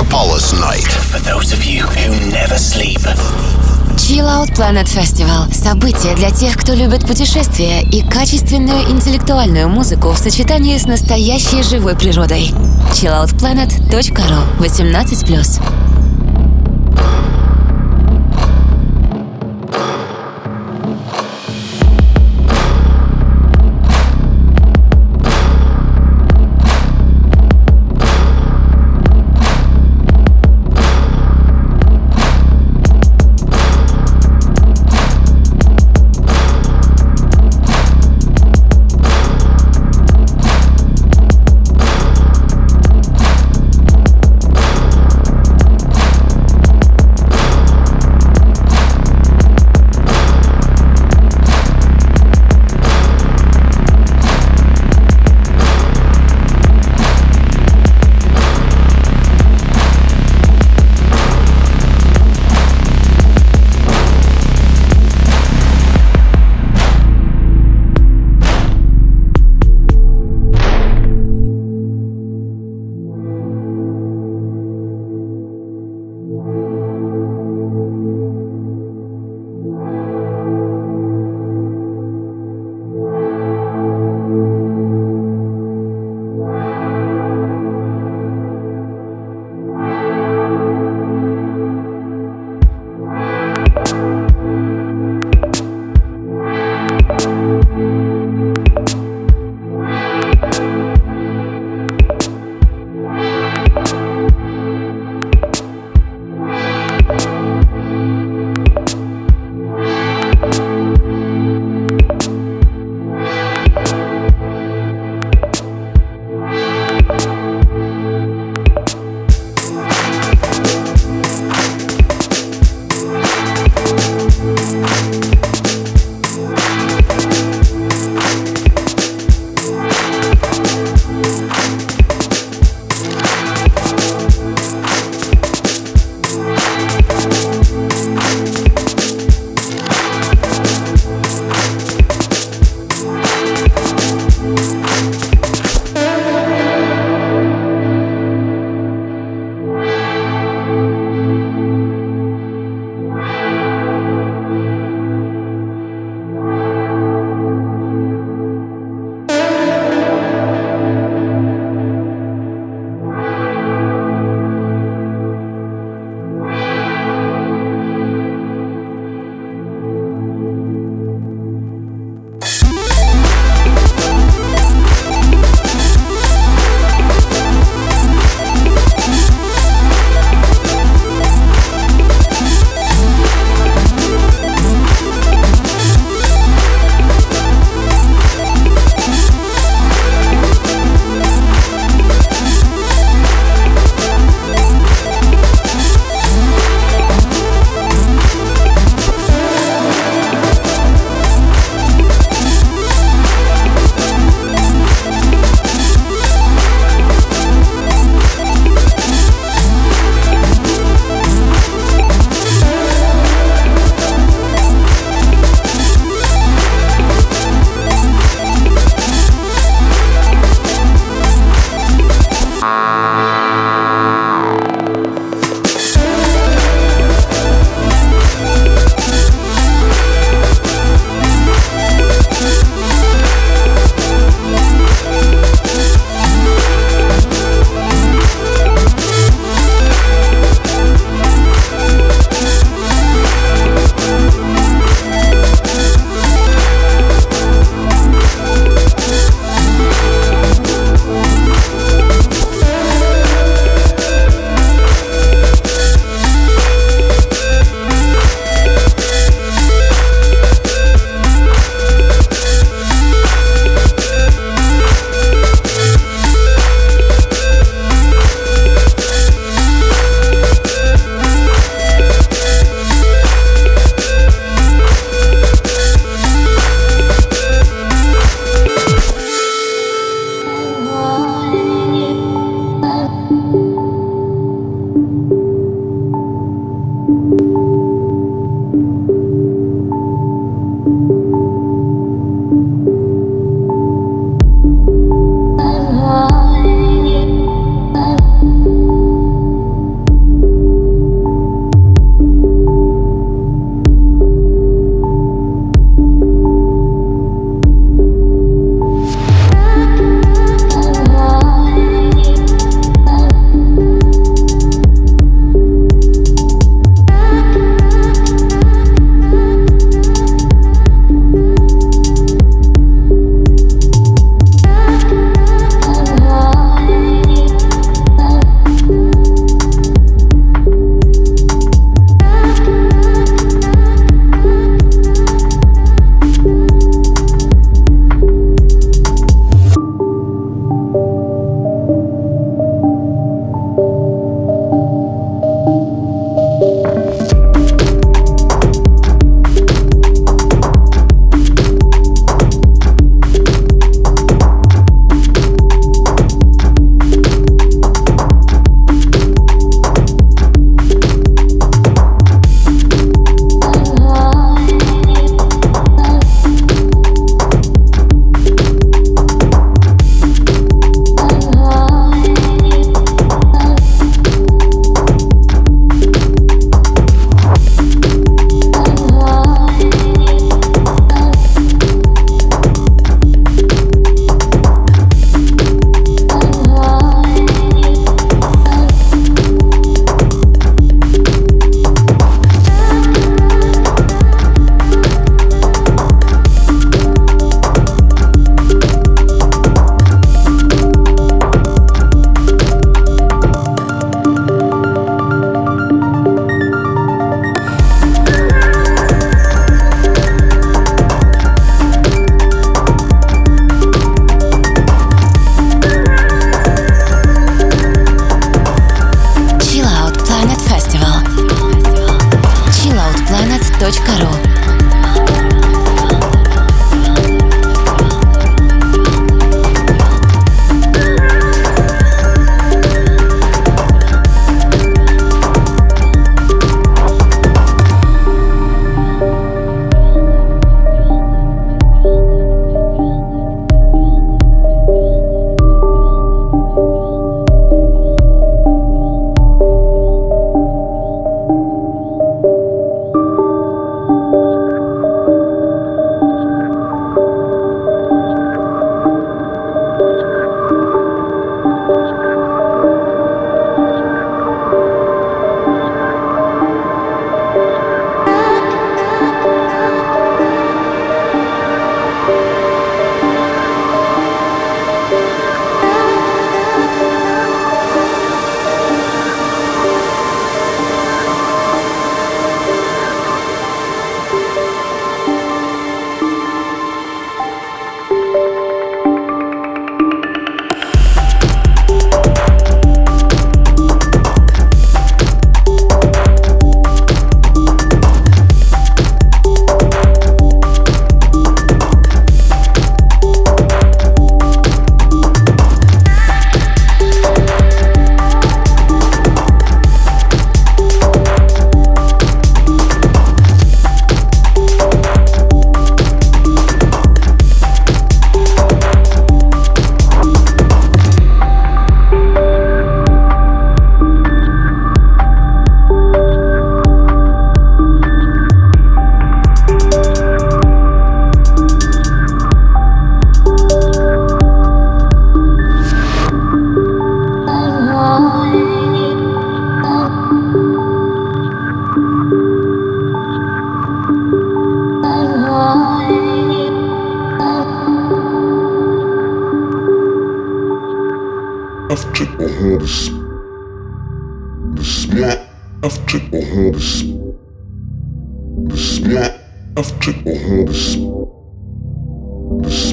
Megapolis Night. For those of you who never sleep. Chill Out Planet Festival – событие для тех, кто любит путешествия и качественную интеллектуальную музыку в сочетании с настоящей живой природой. chilloutplanet.ru 18+.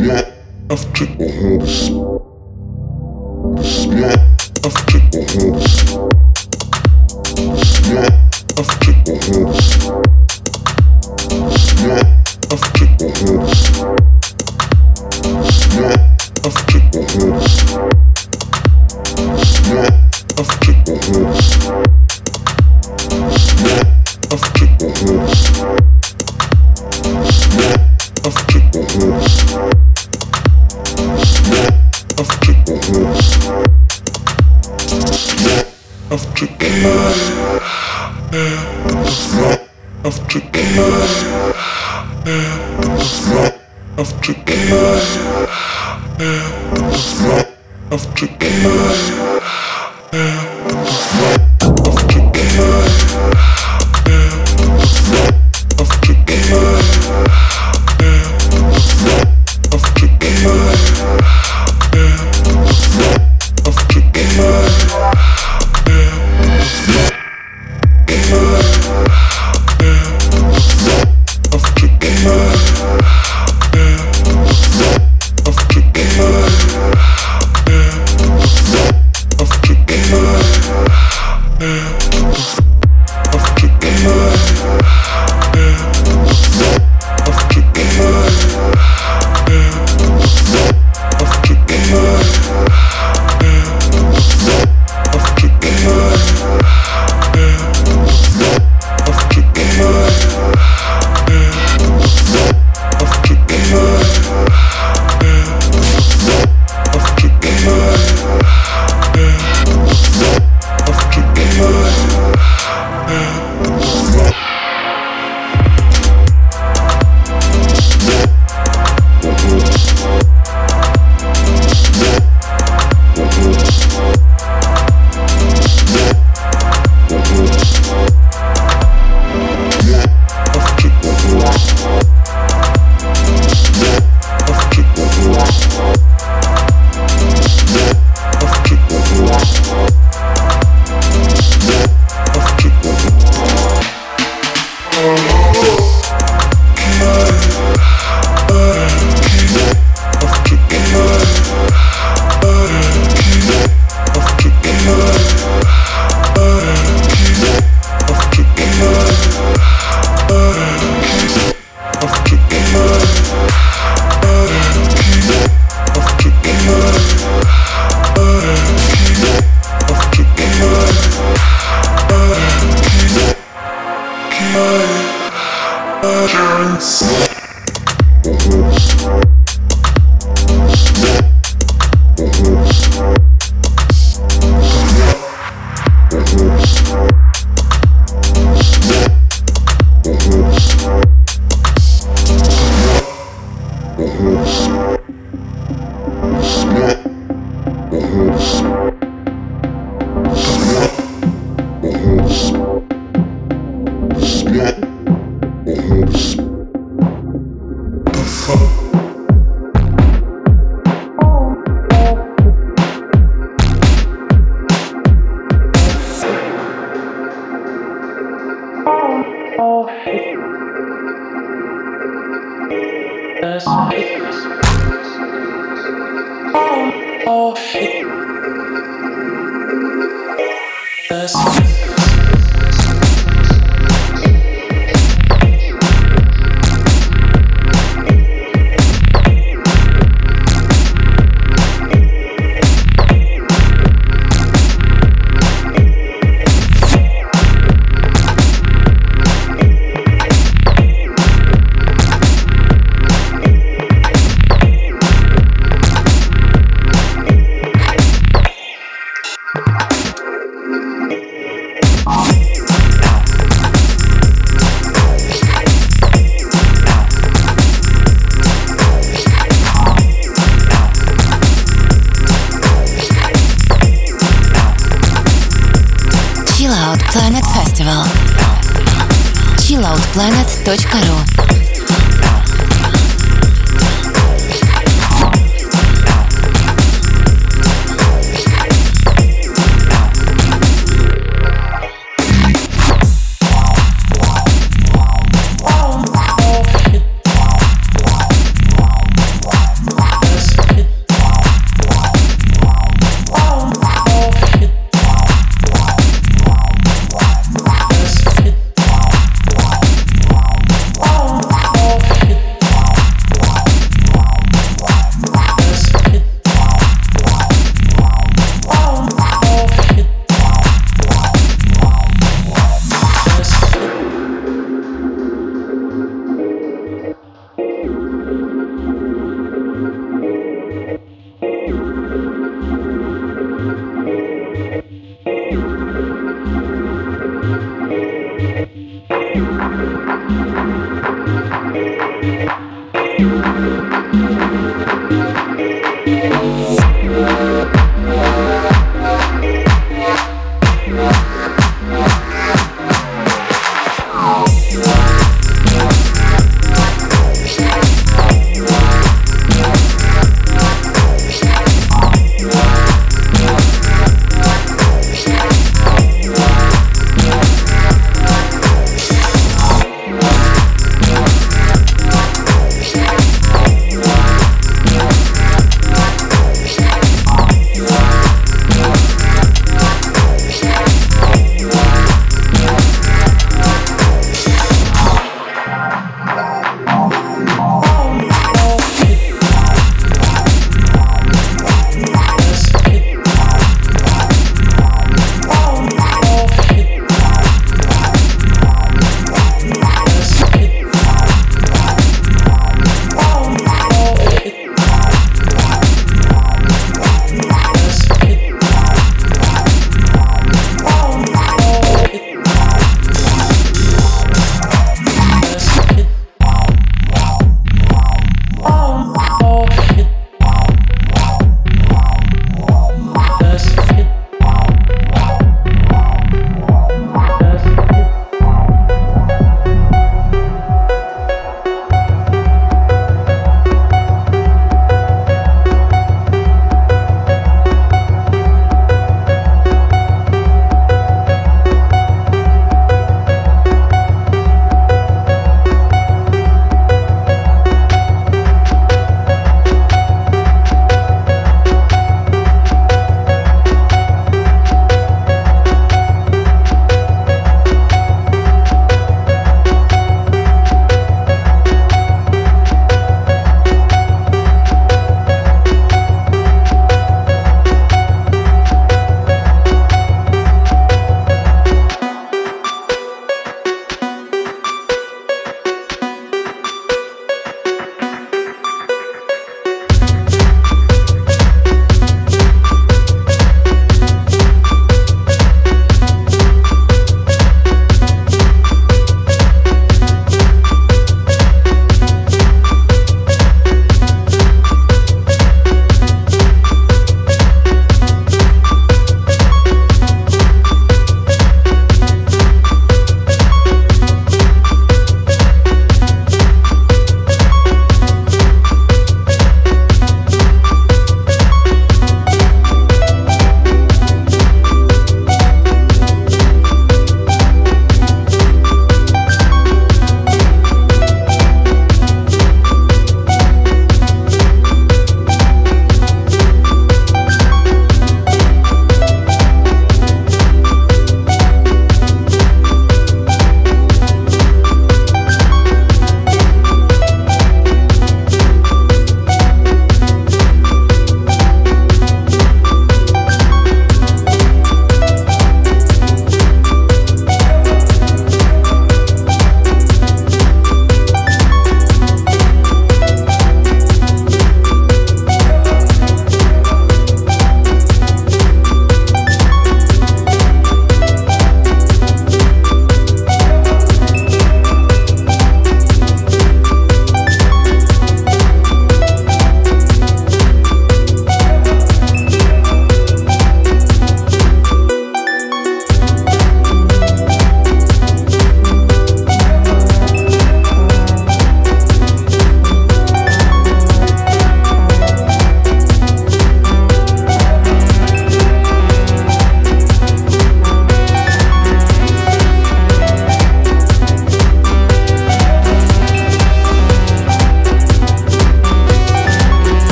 smack after all hold The smack. Oh, oh. It...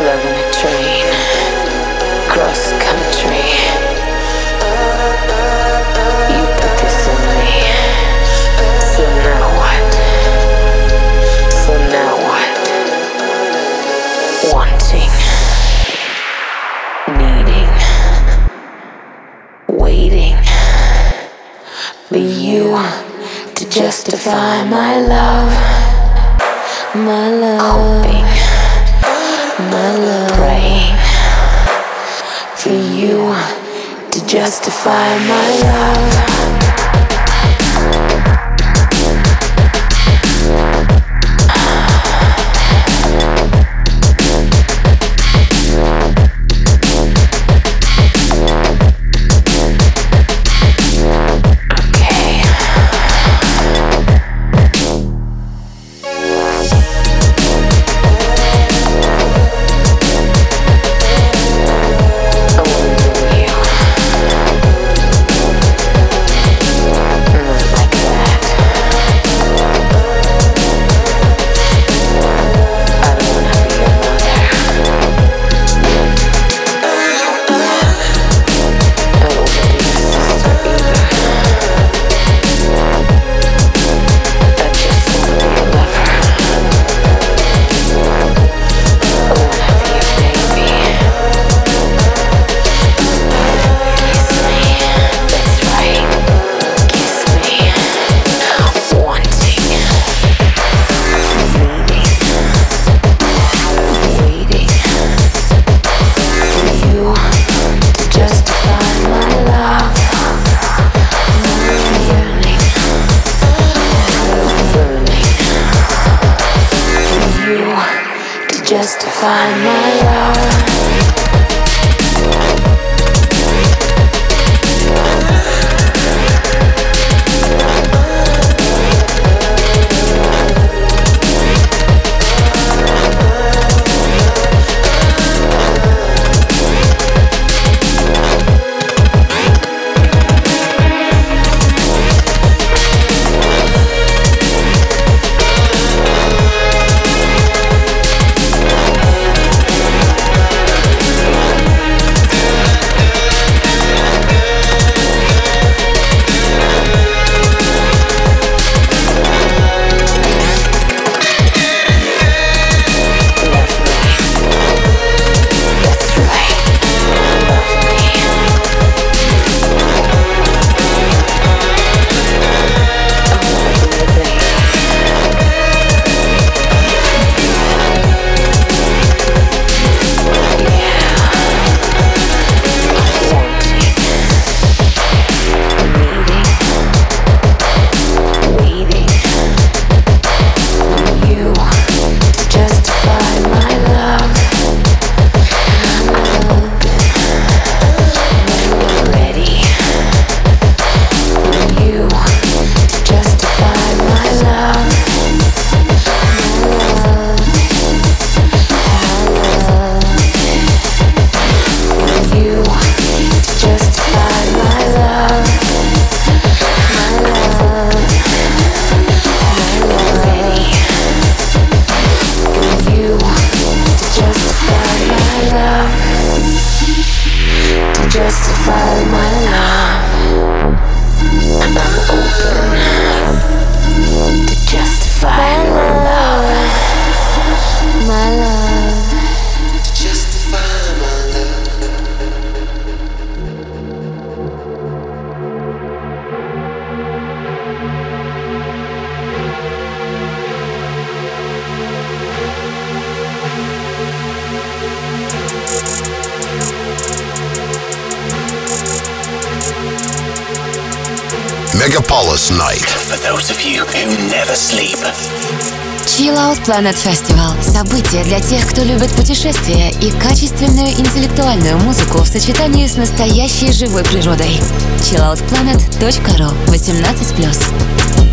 love in a train, cross country. You put this me, so now what? So now what? Wanting, needing, waiting for you to justify my love, my love. Hoping my love. Praying for you to justify my love. just to find my love. justify my love, I'm open to justify my love. My love. Megapolis Night. For those of you who never sleep. Chill Out Planet Festival – событие для тех, кто любит путешествия и качественную интеллектуальную музыку в сочетании с настоящей живой природой. chilloutplanet.ru 18+.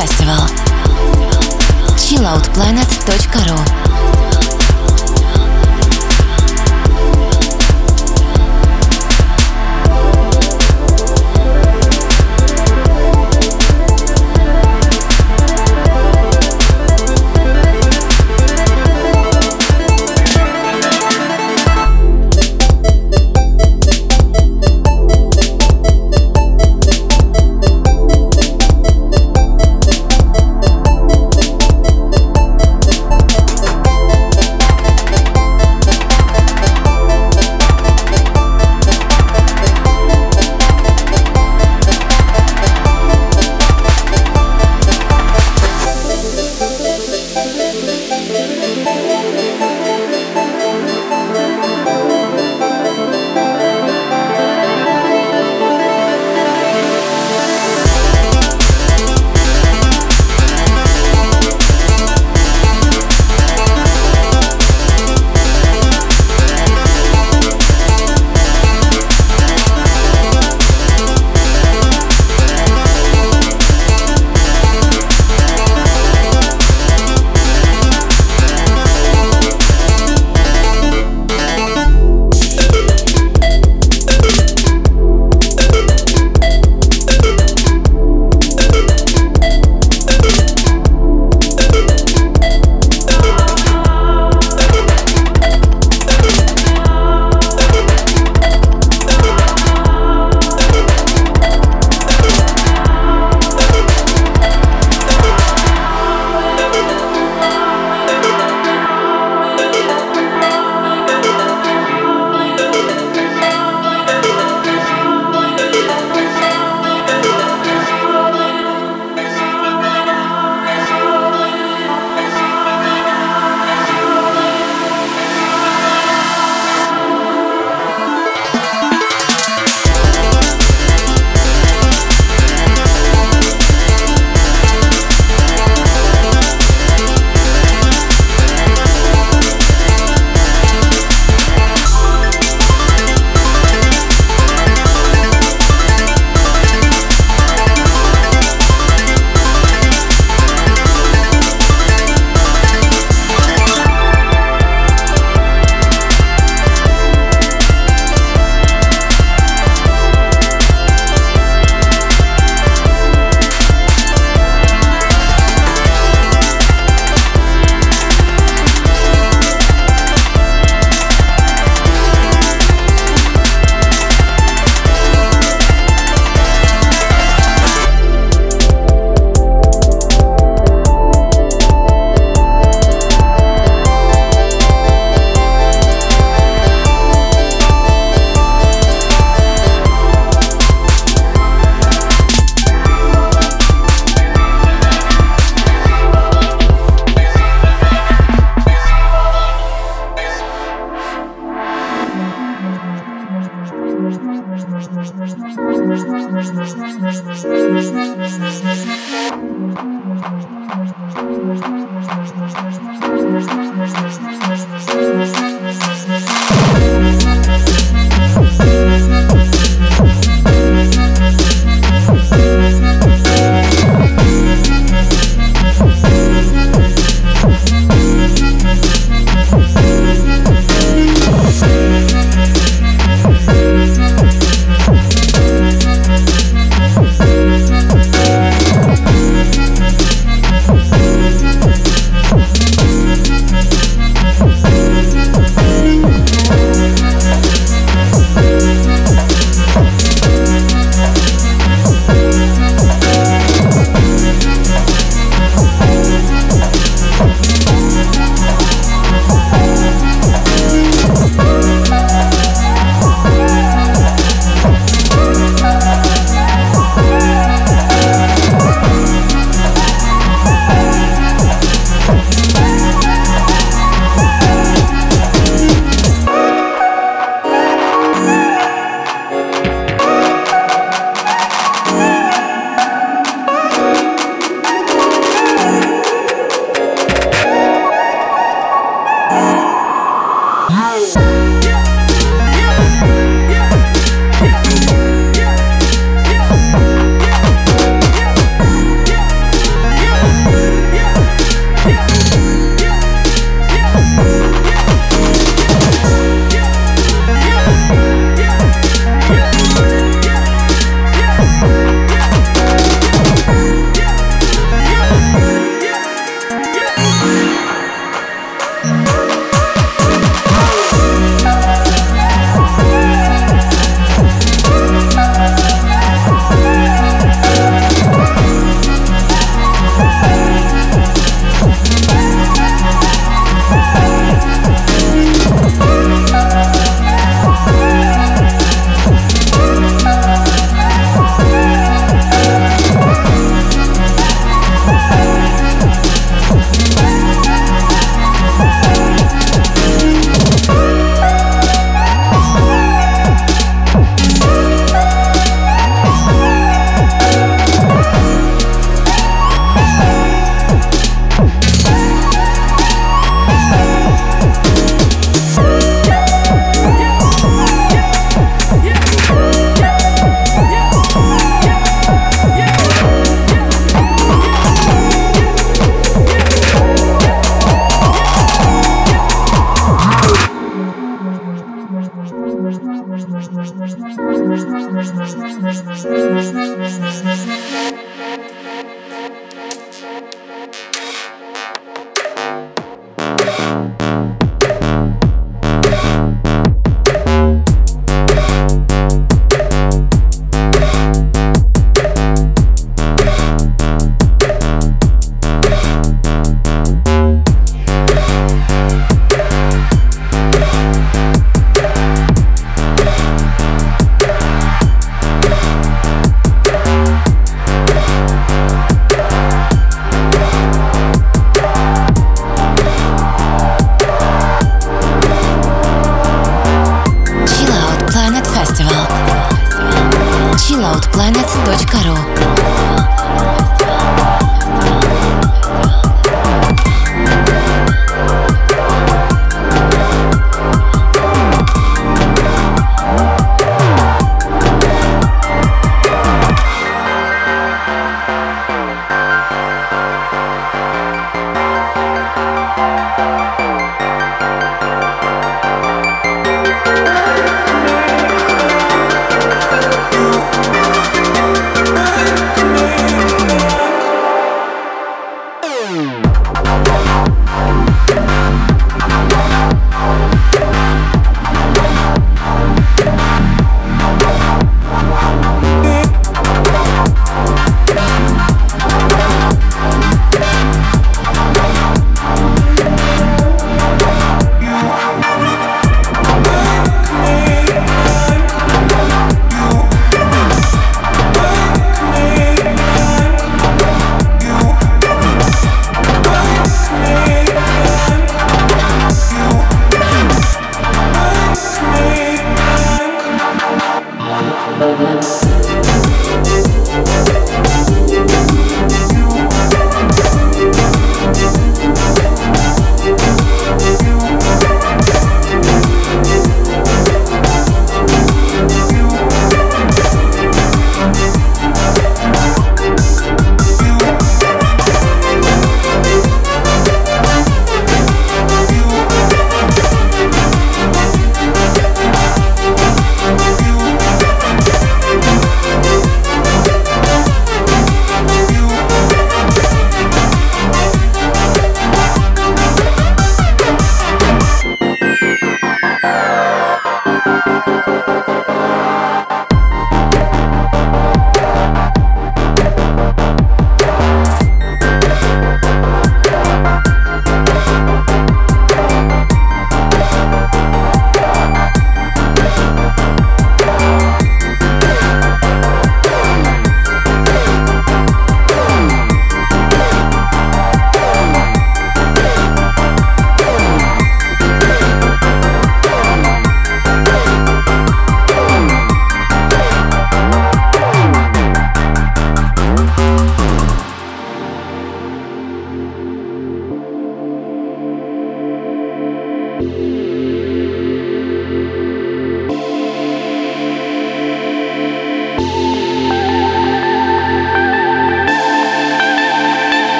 Festival. chilloutplanet.ru